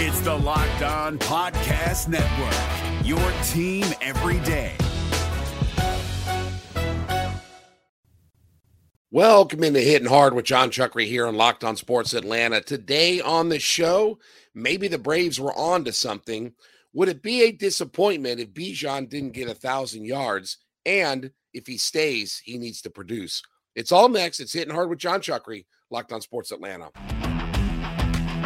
It's the Locked On Podcast Network, your team every day. Welcome into Hitting Hard with Jon Chuckery here on Locked On Sports Atlanta. Today on the show, maybe the Braves were on to something. Would it be a disappointment if Bijan didn't get a thousand yards? And if he stays, he needs to produce. It's all next. It's Hitting Hard with Jon Chuckery, Locked On Sports Atlanta.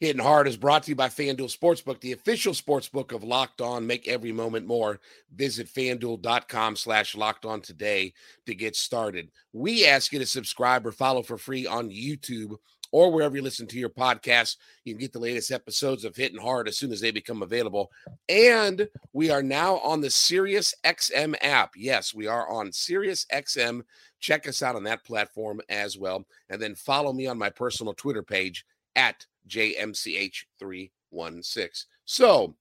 Hitting Hard is brought to you by FanDuel Sportsbook, the official sportsbook of Locked On. Make every moment more. Visit fanduel.com slash locked on today to get started. We ask you to subscribe or follow for free on YouTube or wherever you listen to your podcast. You can get the latest episodes of Hitting Hard as soon as they become available. And we are now on the Sirius XM app. Yes, we are on Sirius XM. Check us out on that platform as well. And then follow me on my personal Twitter page at JMCH316. So,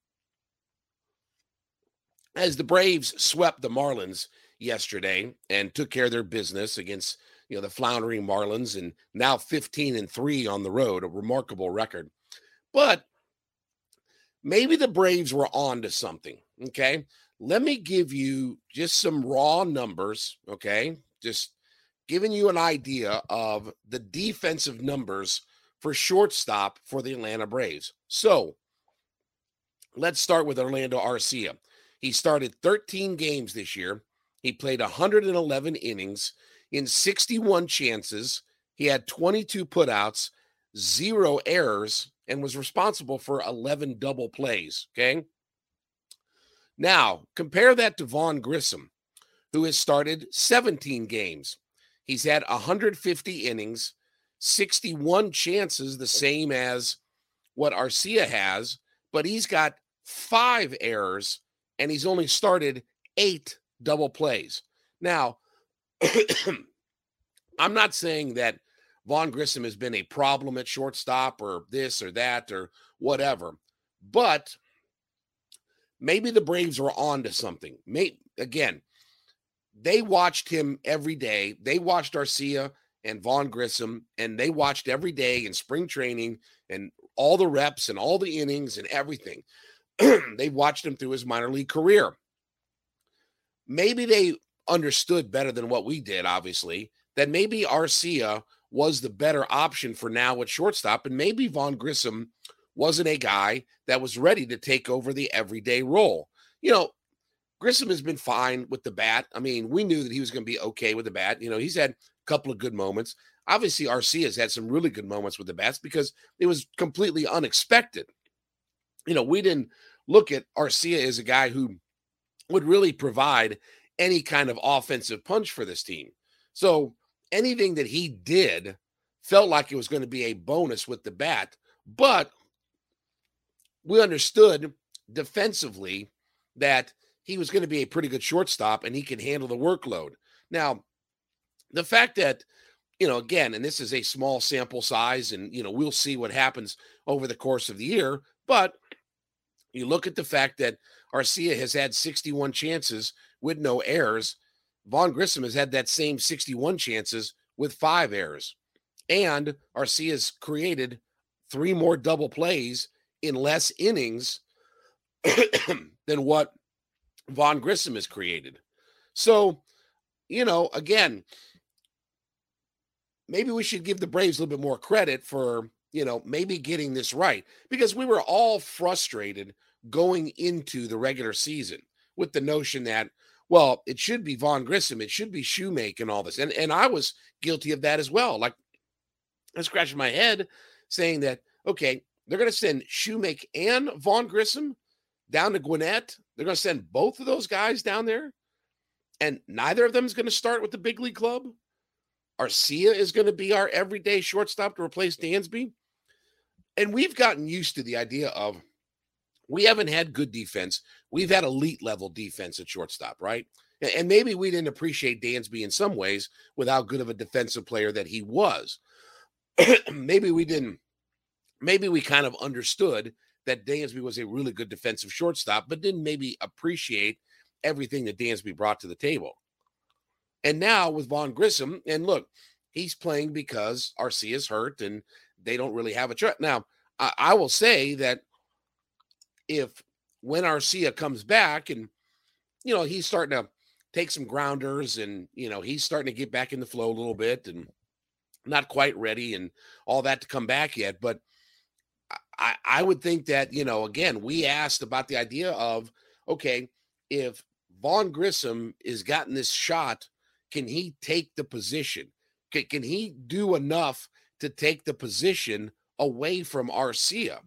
as the Braves swept the Marlins yesterday and took care of their business against you know the floundering Marlins and now 15 and 3 on the road, a remarkable record. But maybe the Braves were on to something, okay? Let me give you just some raw numbers, okay? Just giving you an idea of the defensive numbers for shortstop for the Atlanta Braves. So let's start with Orlando Arcia. He started 13 games this year. He played 111 innings in 61 chances. He had 22 putouts, zero errors, and was responsible for 11 double plays. Okay. Now, compare that to Vaughn Grissom, who has started 17 games. He's had 150 innings, 61 chances, the same as what Arcia has, but he's got five errors and he's only started eight double plays. Now, I'm not saying that Vaughn Grissom has been a problem at shortstop or this or that or whatever, but maybe the Braves were on to something. May, again, they watched him every day. They watched Arcia and Vaughn Grissom, and they watched every day in spring training and all the reps and all the innings and everything. they watched him through his minor league career. Maybe they understood better than what we did, obviously, that maybe Arcia was the better option for now at shortstop, and maybe Vaughn Grissom wasn't a guy that was ready to take over the everyday role. You know, Grissom has been fine with the bat. I mean, we knew that he was going to be okay with the bat. You know, he's had couple of good moments. Obviously, Arcia has had some really good moments with the bats because it was completely unexpected. You know, we didn't look at Arcia as a guy who would really provide any kind of offensive punch for this team. So anything that he did felt like it was going to be a bonus with the bat, but we understood defensively that he was going to be a pretty good shortstop and he can handle the workload. Now, the fact that you know again and this is a small sample size and you know we'll see what happens over the course of the year but you look at the fact that Arcia has had 61 chances with no errors. Vaughn Grissom has had that same 61 chances with five errors. And Arcia's created three more double plays in less innings than what Vaughn Grissom has created. So you know again maybe we should give the Braves a little bit more credit for, you know, maybe getting this right because we were all frustrated going into the regular season with the notion that, well, it should be Vaughn Grissom, it should be Shewmake and all this. And and I was guilty of that as well. Like I scratching my head saying that, okay, they're going to send Shewmake and Vaughn Grissom down to Gwinnett. They're going to send both of those guys down there. And neither of them is going to start with the big league club. Arcia is going to be our everyday shortstop to replace Dansby. And we've gotten used to the idea of we haven't had good defense. We've had elite level defense at shortstop, right? And maybe we didn't appreciate Dansby in some ways with how good of a defensive player that he was. maybe we didn't, maybe we kind of understood that Dansby was a really good defensive shortstop, but didn't maybe appreciate everything that Dansby brought to the table. And now with Vaughn Grissom, and look, he's playing because Arcia is hurt and they don't really have a choice. Now, I, I, will say that if when Arcia comes back and you know he's starting to take some grounders and you know he's starting to get back in the flow a little bit and not quite ready and all that to come back yet, but I, I would think that you know again we asked about the idea of okay if Vaughn Grissom is gotten this shot, can he take the position? Can, can he do enough to take the position away from Arcia?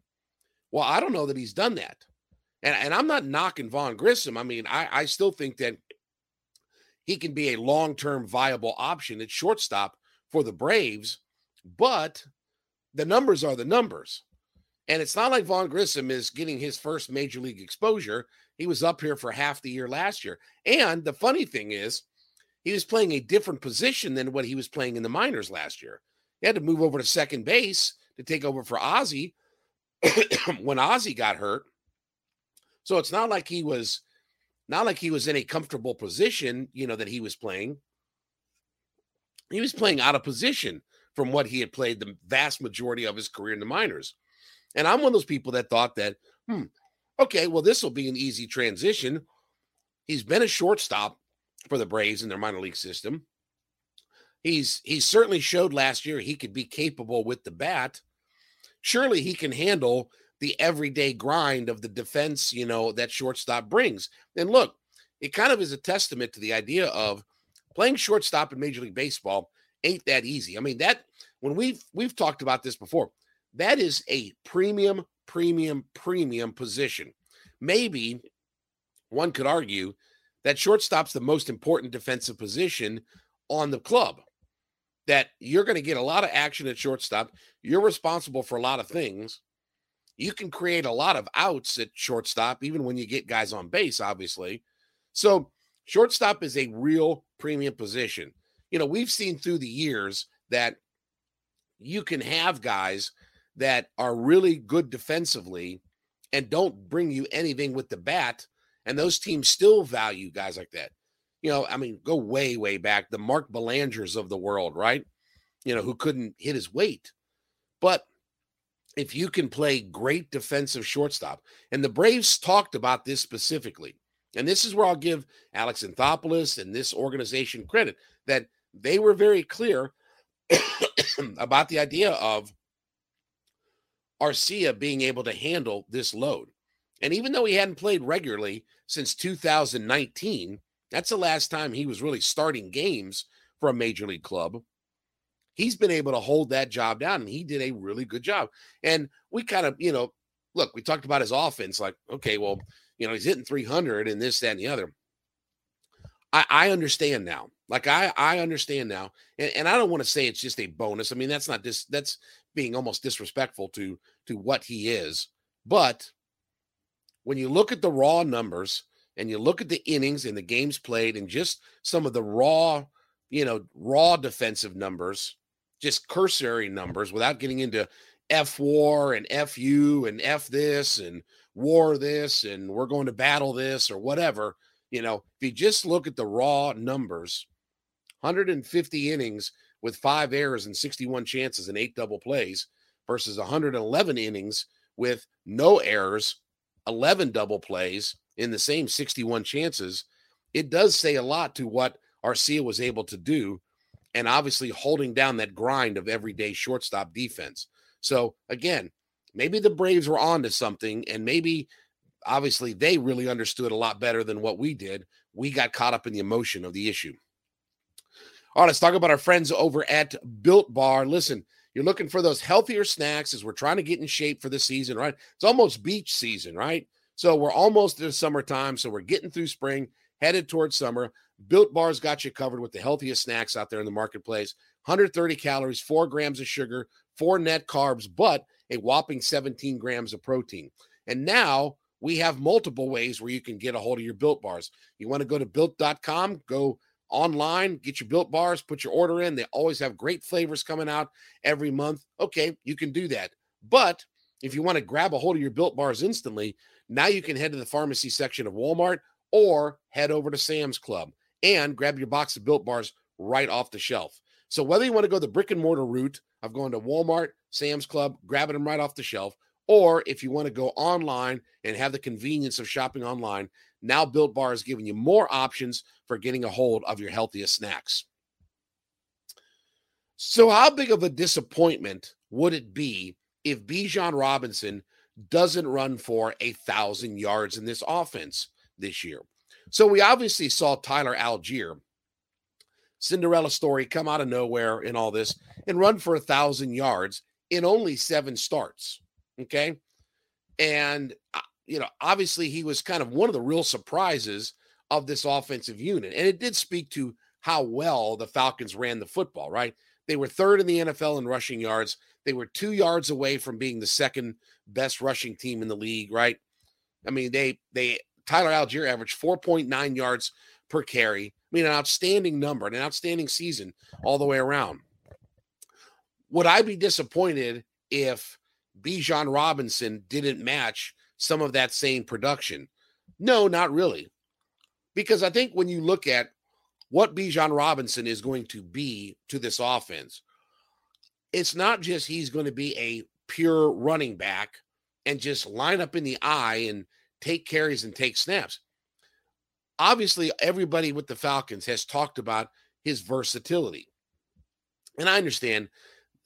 Well, I don't know that he's done that. And, and I'm not knocking Vaughn Grissom. I mean, I, I still think that he can be a long term viable option at shortstop for the Braves, but the numbers are the numbers. And it's not like Vaughn Grissom is getting his first major league exposure. He was up here for half the year last year. And the funny thing is, he was playing a different position than what he was playing in the minors last year. He had to move over to second base to take over for Ozzie when Ozzie got hurt. So it's not like he was not like he was in a comfortable position, you know, that he was playing. He was playing out of position from what he had played the vast majority of his career in the minors. And I'm one of those people that thought that, hmm, okay, well, this will be an easy transition. He's been a shortstop for the Braves in their minor league system. He's he certainly showed last year he could be capable with the bat. Surely he can handle the everyday grind of the defense, you know, that shortstop brings. And look, it kind of is a testament to the idea of playing shortstop in Major League Baseball ain't that easy. I mean, that when we've we've talked about this before, that is a premium, premium, premium position. Maybe one could argue that shortstop's the most important defensive position on the club. That you're going to get a lot of action at shortstop. You're responsible for a lot of things. You can create a lot of outs at shortstop, even when you get guys on base, obviously. So, shortstop is a real premium position. You know, we've seen through the years that you can have guys that are really good defensively and don't bring you anything with the bat and those teams still value guys like that. You know, I mean, go way, way back, the Mark Belangers of the world, right? You know, who couldn't hit his weight. But if you can play great defensive shortstop, and the Braves talked about this specifically, and this is where I'll give Alex Anthopoulos and this organization credit that they were very clear about the idea of Arcia being able to handle this load. And even though he hadn't played regularly since 2019, that's the last time he was really starting games for a major league club. He's been able to hold that job down, and he did a really good job. And we kind of, you know, look, we talked about his offense, like, okay, well, you know, he's hitting 300 and this, that, and the other. I, I understand now. Like I, I understand now, and, and I don't want to say it's just a bonus. I mean, that's not this. That's being almost disrespectful to to what he is. But when you look at the raw numbers and you look at the innings and the games played and just some of the raw, you know, raw defensive numbers, just cursory numbers without getting into F war and FU and F this and war this and we're going to battle this or whatever. You know, if you just look at the raw numbers, 150 innings with five errors and 61 chances and eight double plays versus 111 innings with no errors 11 double plays in the same 61 chances, it does say a lot to what Arcia was able to do. And obviously holding down that grind of everyday shortstop defense. So again, maybe the Braves were on to something, and maybe obviously they really understood a lot better than what we did. We got caught up in the emotion of the issue. All right, let's talk about our friends over at Built Bar. Listen, you're looking for those healthier snacks as we're trying to get in shape for the season, right? It's almost beach season, right? So we're almost to summertime. So we're getting through spring, headed towards summer. Built Bars got you covered with the healthiest snacks out there in the marketplace 130 calories, four grams of sugar, four net carbs, but a whopping 17 grams of protein. And now we have multiple ways where you can get a hold of your Built Bars. You want to go to built.com, go online, get your built bars, put your order in. They always have great flavors coming out every month. Okay, you can do that. But if you want to grab a hold of your built bars instantly, now you can head to the pharmacy section of Walmart or head over to Sam's Club and grab your box of built bars right off the shelf. So whether you want to go the brick and mortar route of going to Walmart, Sam's Club, grabbing them right off the shelf, or if you want to go online and have the convenience of shopping online, now Built Bar is giving you more options for getting a hold of your healthiest snacks. So, how big of a disappointment would it be if Bijan Robinson doesn't run for a thousand yards in this offense this year? So, we obviously saw Tyler Allgeier, Cinderella story, come out of nowhere in all this and run for a thousand yards in only seven starts. Okay. And, uh, you know, obviously he was kind of one of the real surprises of this offensive unit. And it did speak to how well the Falcons ran the football, right? They were third in the NFL in rushing yards. They were two yards away from being the second best rushing team in the league, right? I mean, they, they, Tyler Allgeier averaged 4.9 yards per carry. I mean, an outstanding number, an outstanding season all the way around. Would I be disappointed if Bijan Robinson didn't match some of that same production? No, not really. Because I think when you look at what Bijan Robinson is going to be to this offense, it's not just he's going to be a pure running back and just line up in the eye and take carries and take snaps. Obviously, everybody with the Falcons has talked about his versatility. And I understand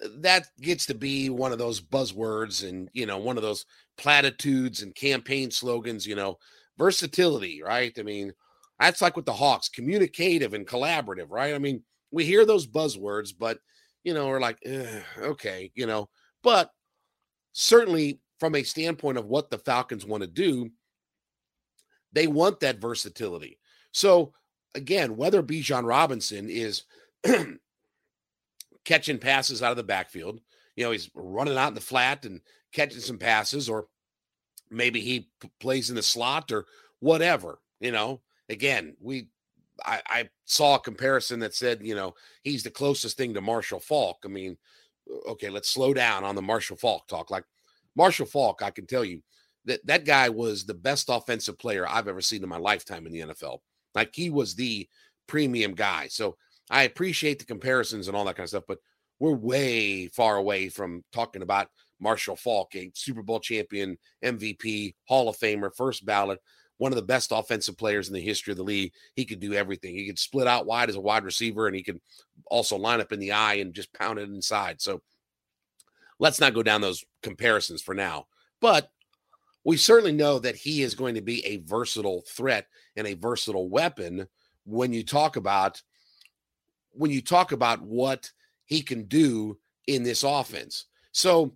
that gets to be one of those buzzwords and you know one of those platitudes and campaign slogans you know versatility right? I mean that's like with the hawks communicative and collaborative right? I mean we hear those buzzwords but you know we're like okay you know? But certainly from a standpoint of what the falcons want to do they want that versatility. So again whether bijan robinson is catching passes out of the backfield. You know, he's running out in the flat and catching some passes, or maybe he p- plays in the slot or whatever. You know, again, we I, I, saw a comparison that said, you know, he's the closest thing to Marshall Faulk. I mean, okay, let's slow down on the Marshall Faulk talk. Like Marshall Faulk, I can tell you that that guy was the best offensive player I've ever seen in my lifetime in the NFL. Like he was the premium guy. So I appreciate the comparisons and all that kind of stuff, but we're way far away from talking about Marshall Faulk, a Super Bowl champion, MVP, Hall of Famer, first ballot, one of the best offensive players in the history of the league. He could do everything. He could split out wide as a wide receiver, and he could also line up in the eye and just pound it inside. So let's not go down those comparisons for now. But we certainly know that he is going to be a versatile threat and a versatile weapon when you talk about – when you talk about what he can do in this offense. So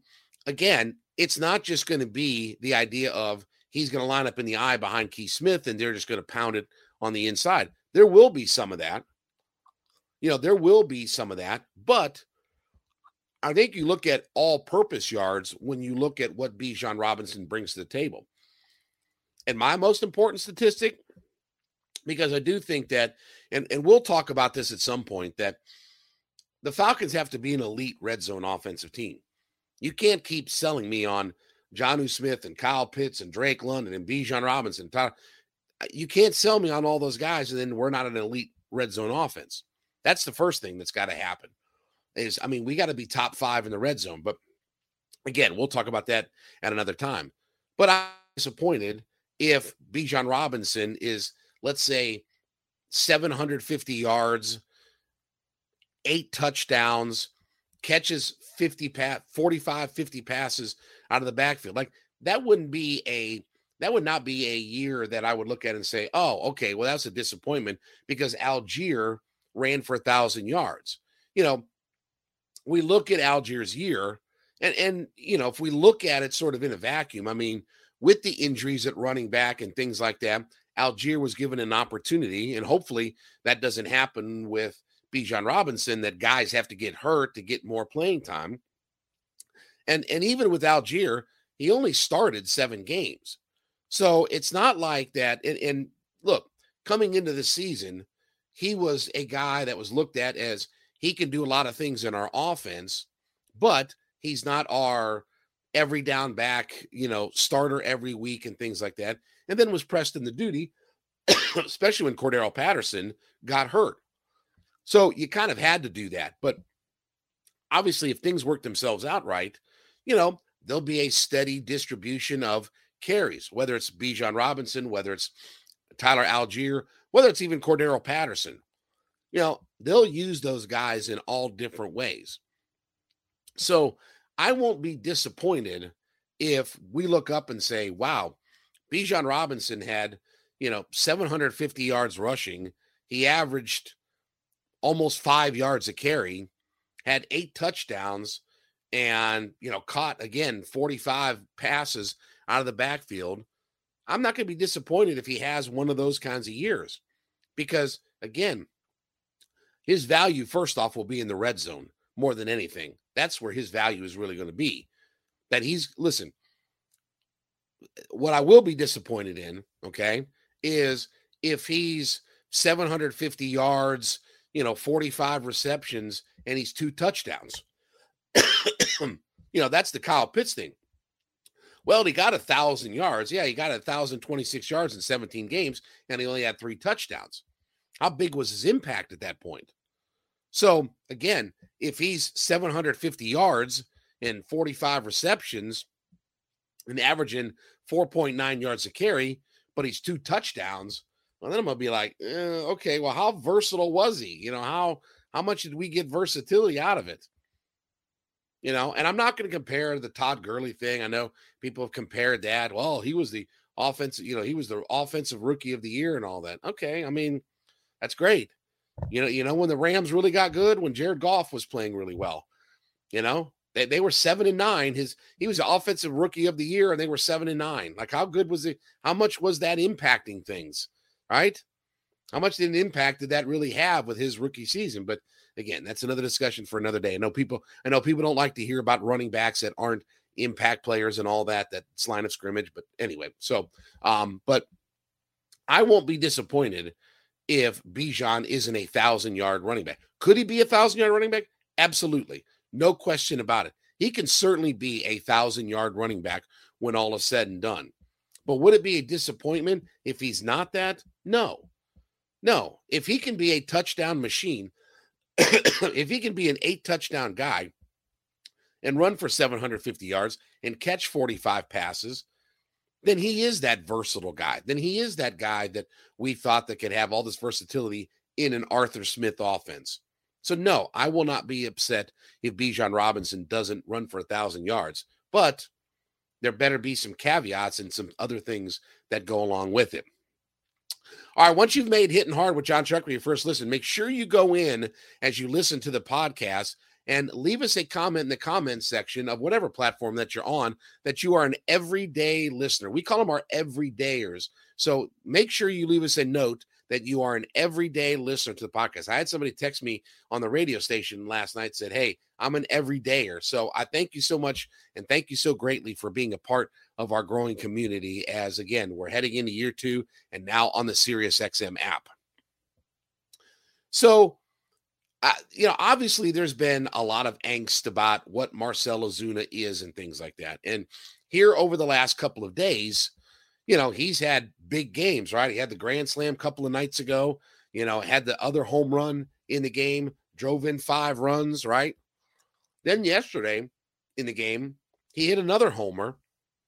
again, it's not just going to be the idea of he's going to line up in the eye behind Keith Smith and they're just going to pound it on the inside. There will be some of that. You know, there will be some of that, but I think you look at all purpose yards when you look at what Bijan Robinson brings to the table. And my most important statistic, because I do think that and and we'll talk about this at some point that the Falcons have to be an elite red zone offensive team. You can't keep selling me on Jonnu Smith and Kyle Pitts and Drake London and Bijan Robinson. You can't sell me on all those guys, and then we're not an elite red zone offense. That's the first thing that's got to happen. Is I mean, we got to be top five in the red zone. But again, we'll talk about that at another time. But I'm disappointed if Bijan Robinson is, let's say, 750 yards, eight touchdowns, catches 50 pat 45 50 passes out of the backfield. Like that wouldn't be a that would not be a year that I would look at and say, "Oh, okay, well that's a disappointment because Allgeier ran for a thousand yards." You know, we look at Allgeier's year, and and you know, if we look at it sort of in a vacuum, I mean, with the injuries at running back and things like that, Allgeier was given an opportunity, and hopefully that doesn't happen with Bijan Robinson, that guys have to get hurt to get more playing time. And and even with Allgeier, he only started seven games. So it's not like that. And, and look, coming into the season, he was a guy that was looked at as he can do a lot of things in our offense, but he's not our every down back, you know, starter every week and things like that. And then was pressed in the duty, especially when Cordarrelle Patterson got hurt. So you kind of had to do that. But obviously, if things work themselves out right, you know, there'll be a steady distribution of carries, whether it's Bijan Robinson, whether it's Tyler Allgeier, whether it's even Cordarrelle Patterson. You know, they'll use those guys in all different ways. So I won't be disappointed if we look up and say, wow, Bijan Robinson had, you know, 750 yards rushing. He averaged almost five yards a carry, had eight touchdowns, and, you know, caught again 45 passes out of the backfield. I'm not going to be disappointed if he has one of those kinds of years because, again, his value, first off, will be in the red zone more than anything. That's where his value is really going to be. That he's, listen, what I will be disappointed in, okay, is if he's 750 yards, you know, 45 receptions, and he's two touchdowns. you know, that's the Kyle Pitts thing. Well, he got a thousand yards. Yeah, he got a thousand twenty-six yards in 17 games, and he only had three touchdowns. How big was his impact at that point? So again, if he's 750 yards and 45 receptions and averaging 4.9 yards a carry, but he's two touchdowns, well, then I'm gonna be like, eh, okay, well, how versatile was he? You know, how how much did we get versatility out of it? You know, and I'm not to compare the Todd Gurley thing. I know people have compared that. Well, he was the offensive, you know, he was the offensive rookie of the year and all that. Okay, I mean, that's great. You know, you know, when the Rams really got good, when Jared Goff was playing really well, you know, they, they were seven and nine. His he was the offensive rookie of the year, and they were seven and nine. Like, how good was it? How much was that impacting things? Right? How much did an impact did that really have with his rookie season? But again, that's another discussion for another day. I know people, I know people don't like to hear about running backs that aren't impact players and all that, that's line of scrimmage. But anyway, so um, but I won't be disappointed if Bijan isn't a thousand yard running back. Could he be a thousand yard running back? Absolutely. No question about it. He can certainly be a thousand yard running back when all is said and done. But would it be a disappointment if he's not that? No. No. If he can be a touchdown machine, if he can be an eight touchdown guy and run for 750 yards and catch 45 passes then he is that versatile guy. Then he is that guy that we thought that could have all this versatility in an Arthur Smith offense. So no, I will not be upset if Bijan Robinson doesn't run for a thousand yards, but there better be some caveats and some other things that go along with it. All right, once you've made hitting hard with Jon Chuckery your first listen, make sure you go in as you listen to the podcast and leave us a comment in the comment section of whatever platform that you're on that you are an everyday listener. We call them our everydayers. So make sure you leave us a note that you are an everyday listener to the podcast. I had somebody text me on the radio station last night said, "Hey, I'm an everydayer." So I thank you so much and thank you so greatly for being a part of our growing community as again, we're heading into year 2 and now on the Sirius XM app. So, uh, you know, obviously there's been a lot of angst about what Marcell Ozuna is and things like that. And here over the last couple of days, you know, he's had big games, right? He had the grand slam a couple of nights ago, you know, had the other home run in the game, drove in five runs, right? Then yesterday in the game, he hit another homer,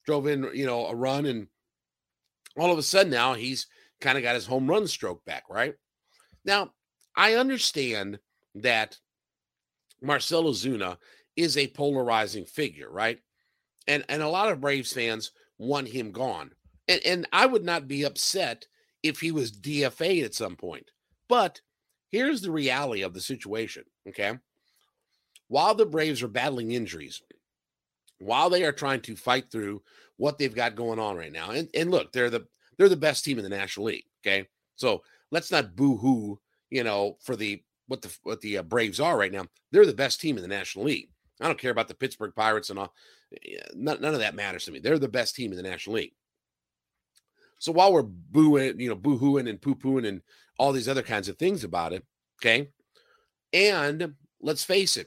drove in, you know, a run, and all of a sudden now he's kind of got his home run stroke back, right? Now, I understand that Marcell Ozuna is a polarizing figure, right? And and a lot of Braves fans want him gone. And and I would not be upset if he was DFA'd at some point. But here's the reality of the situation, okay? While the Braves are battling injuries, while they are trying to fight through what they've got going on right now. And and look, they're the they're the best team in the National League, okay? So, let's not boo-hoo, you know, for the what the what the uh, Braves are right now. They're the best team in the National League. I don't care about the Pittsburgh Pirates and all. None, none of that matters to me. They're the best team in the National League. So while we're booing, you know, boo-hooing and poo-pooing and all these other kinds of things about it, okay? And let's face it,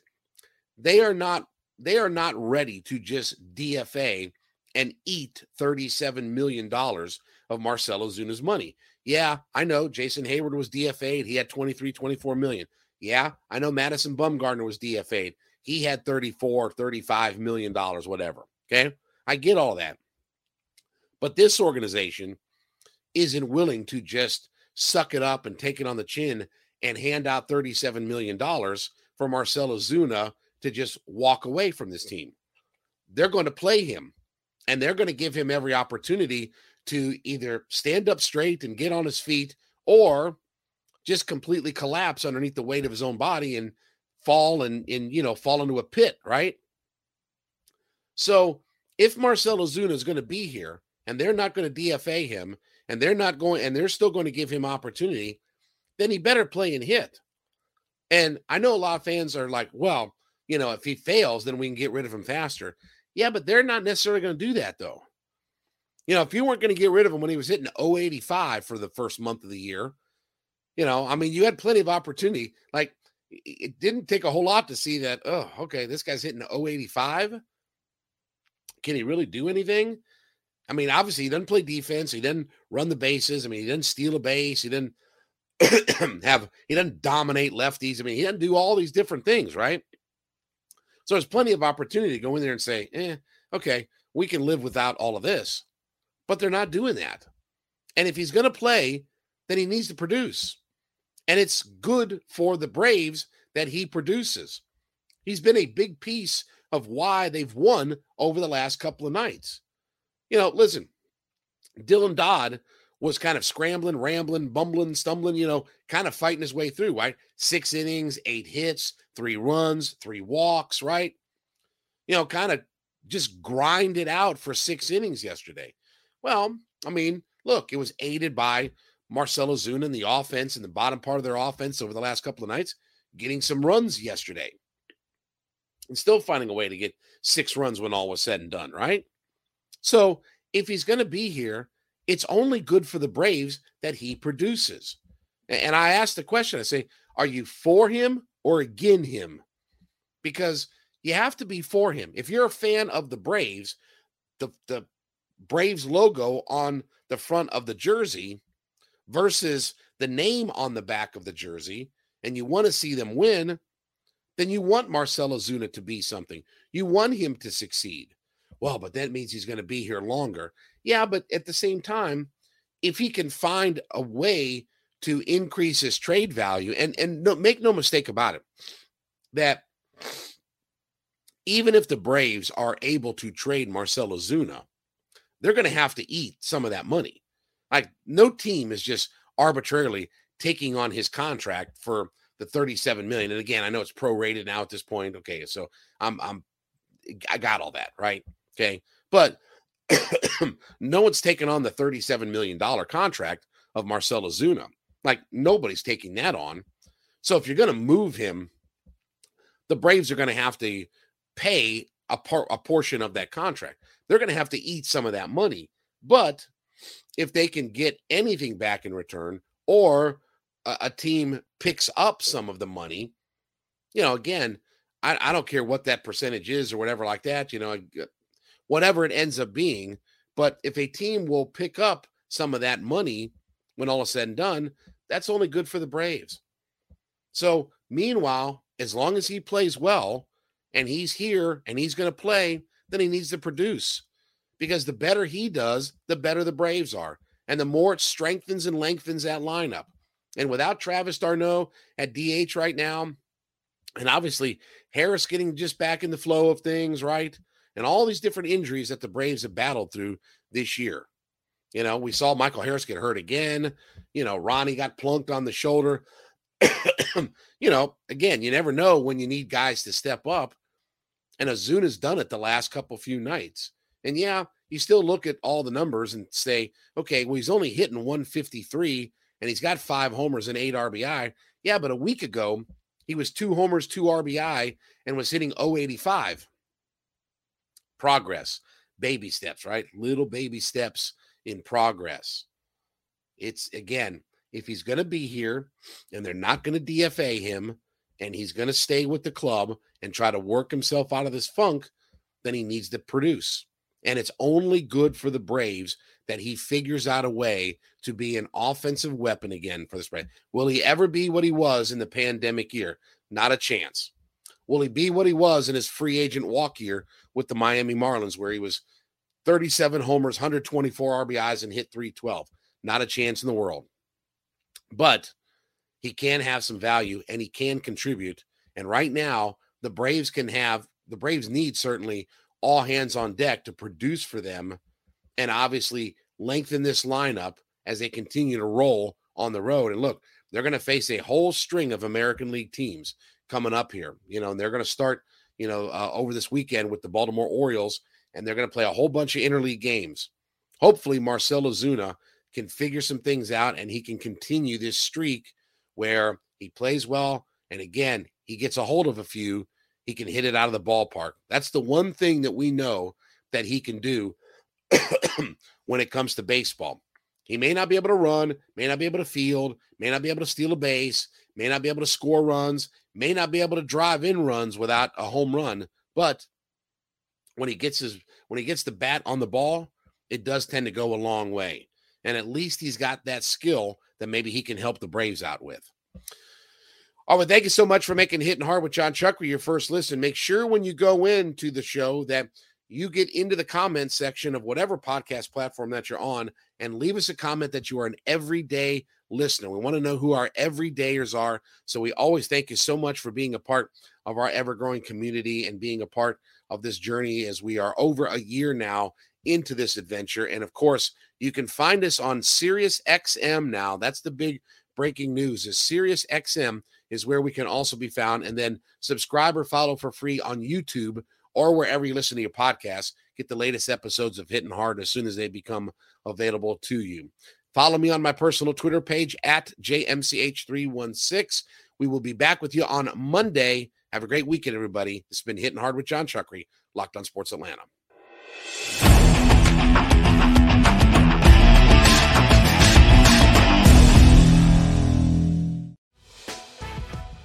they are not they are not ready to just DFA and eat $37 million of Marcell Ozuna's money. Yeah, I know Jason Heyward was DFA'd. He had 23, 24 million. Yeah, I know Madison Bumgarner was DFA'd. He had 34, 35 million dollars, whatever. Okay. I get all that. But this organization isn't willing to just suck it up and take it on the chin and hand out $37 million for Marcell Ozuna to just walk away from this team. They're going to play him and they're going to give him every opportunity to either stand up straight and get on his feet or just completely collapse underneath the weight of his own body and fall and, and you know fall into a pit right so if marcell ozuna is going to be here and they're not going to dfa him and they're not going and they're still going to give him opportunity then he better play and hit and i know a lot of fans are like well you know if he fails then we can get rid of him faster yeah but they're not necessarily going to do that though you know, if you weren't going to get rid of him when he was hitting 085 for the first month of the year, you know, I mean, you had plenty of opportunity. Like, it didn't take a whole lot to see that, oh, okay, this guy's hitting 085. Can he really do anything? I mean, obviously, he doesn't play defense. He doesn't run the bases. I mean, he doesn't steal a base. He didn't have, he doesn't dominate lefties. I mean, he doesn't do all these different things, right? So there's plenty of opportunity to go in there and say, eh, okay, we can live without all of this but they're not doing that. And if he's going to play, then he needs to produce. And it's good for the Braves that he produces. He's been a big piece of why they've won over the last couple of nights. You know, listen, Dylan Dodd was kind of scrambling, rambling, bumbling, stumbling, you know, kind of fighting his way through, right? Six innings, eight hits, three runs, three walks, right? You know, kind of just grind it out for six innings yesterday. Well, I mean, look, it was aided by Marcell Ozuna and the offense and the bottom part of their offense over the last couple of nights, getting some runs yesterday. And still finding a way to get six runs when all was said and done, right? So if he's going to be here, it's only good for the Braves that he produces. And I asked the question I say, are you for him or again him? Because you have to be for him. If you're a fan of the Braves, the, the Braves logo on the front of the jersey versus the name on the back of the jersey, and you want to see them win, then you want Marcell Ozuna to be something. You want him to succeed. Well, but that means he's going to be here longer. Yeah, but at the same time, if he can find a way to increase his trade value, and and no, make no mistake about it, that even if the Braves are able to trade Marcell Ozuna, they're going to have to eat some of that money. Like no team is just arbitrarily taking on his contract for the 37 million. And again, I know it's prorated now at this point. Okay, so I'm I'm I got all that, right? Okay. But no one's taking on the 37 million dollar contract of Marcell Ozuna. Like nobody's taking that on. So if you're going to move him, the Braves are going to have to pay a part a portion of that contract they're going to have to eat some of that money. But if they can get anything back in return, or a, a team picks up some of the money, you know, again, I, I, don't care what that percentage is or whatever like that, you know, whatever it ends up being. But if a team will pick up some of that money when all is said and done, that's only good for the Braves. So, meanwhile, as long as he plays well and he's here and he's going to play, then he needs to produce because the better he does, the better the Braves are. And the more it strengthens and lengthens that lineup. And without Travis d'Arnaud at DH right now, and obviously Harris getting just back in the flow of things, right? And all these different injuries that the Braves have battled through this year. You know, we saw Michael Harris get hurt again. You know, Ronnie got plunked on the shoulder. you know, again, you never know when you need guys to step up. And Ozuna's done it the last couple few nights. And yeah, you still look at all the numbers and say, okay, well, he's only hitting 153 and he's got five homers and eight RBI. Yeah, but a week ago, he was two homers, two RBI, and was hitting 085. Progress, baby steps, right? Little baby steps in progress. It's again, if he's going to be here and they're not going to DFA him and he's going to stay with the club and try to work himself out of this funk, then he needs to produce. And it's only good for the Braves that he figures out a way to be an offensive weapon again for the spread. Will he ever be what he was in the pandemic year? Not a chance. Will he be what he was in his free agent walk year with the Miami Marlins, where he was 37 homers, 124 RBIs, and hit 312? Not a chance in the world. But he can have some value and he can contribute. And right now, the Braves can have the Braves need certainly all hands on deck to produce for them and obviously lengthen this lineup as they continue to roll on the road. And look, they're going to face a whole string of American League teams coming up here, you know, and they're going to start, you know, uh, over this weekend with the Baltimore Orioles, and they're going to play a whole bunch of interleague games. Hopefully, Marcell Ozuna can figure some things out and he can continue this streak where he plays well. And again, he gets a hold of a few, he can hit it out of the ballpark. That's the one thing that we know that he can do when it comes to baseball. He may not be able to run, may not be able to field, may not be able to steal a base, may not be able to score runs, may not be able to drive in runs without a home run, but when he gets his when he gets the bat on the ball, it does tend to go a long way. And at least he's got that skill that maybe he can help the Braves out with. All right, thank you so much for making Hitting Hard with Jon Chuckery your first listen. Make sure when you go into the show that you get into the comments section of whatever podcast platform that you're on and leave us a comment that you are an everyday listener. We want to know who our everydayers are. So we always thank you so much for being a part of our ever growing community and being a part of this journey as we are over a year now into this adventure. And of course, you can find us on Sirius XM now. That's the big breaking news is Sirius XM is where we can also be found. And then subscribe or follow for free on YouTube or wherever you listen to your podcast. Get the latest episodes of Hitting Hard as soon as they become available to you. Follow me on my personal Twitter page at JMCH316. We will be back with you on Monday. Have a great weekend, everybody. It's been Hitting Hard with Jon Chuckery, Locked on Sports Atlanta.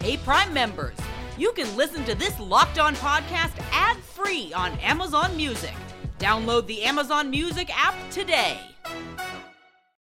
Hey, Prime members, you can listen to this Locked On podcast ad free on Amazon Music. Download the Amazon Music app today.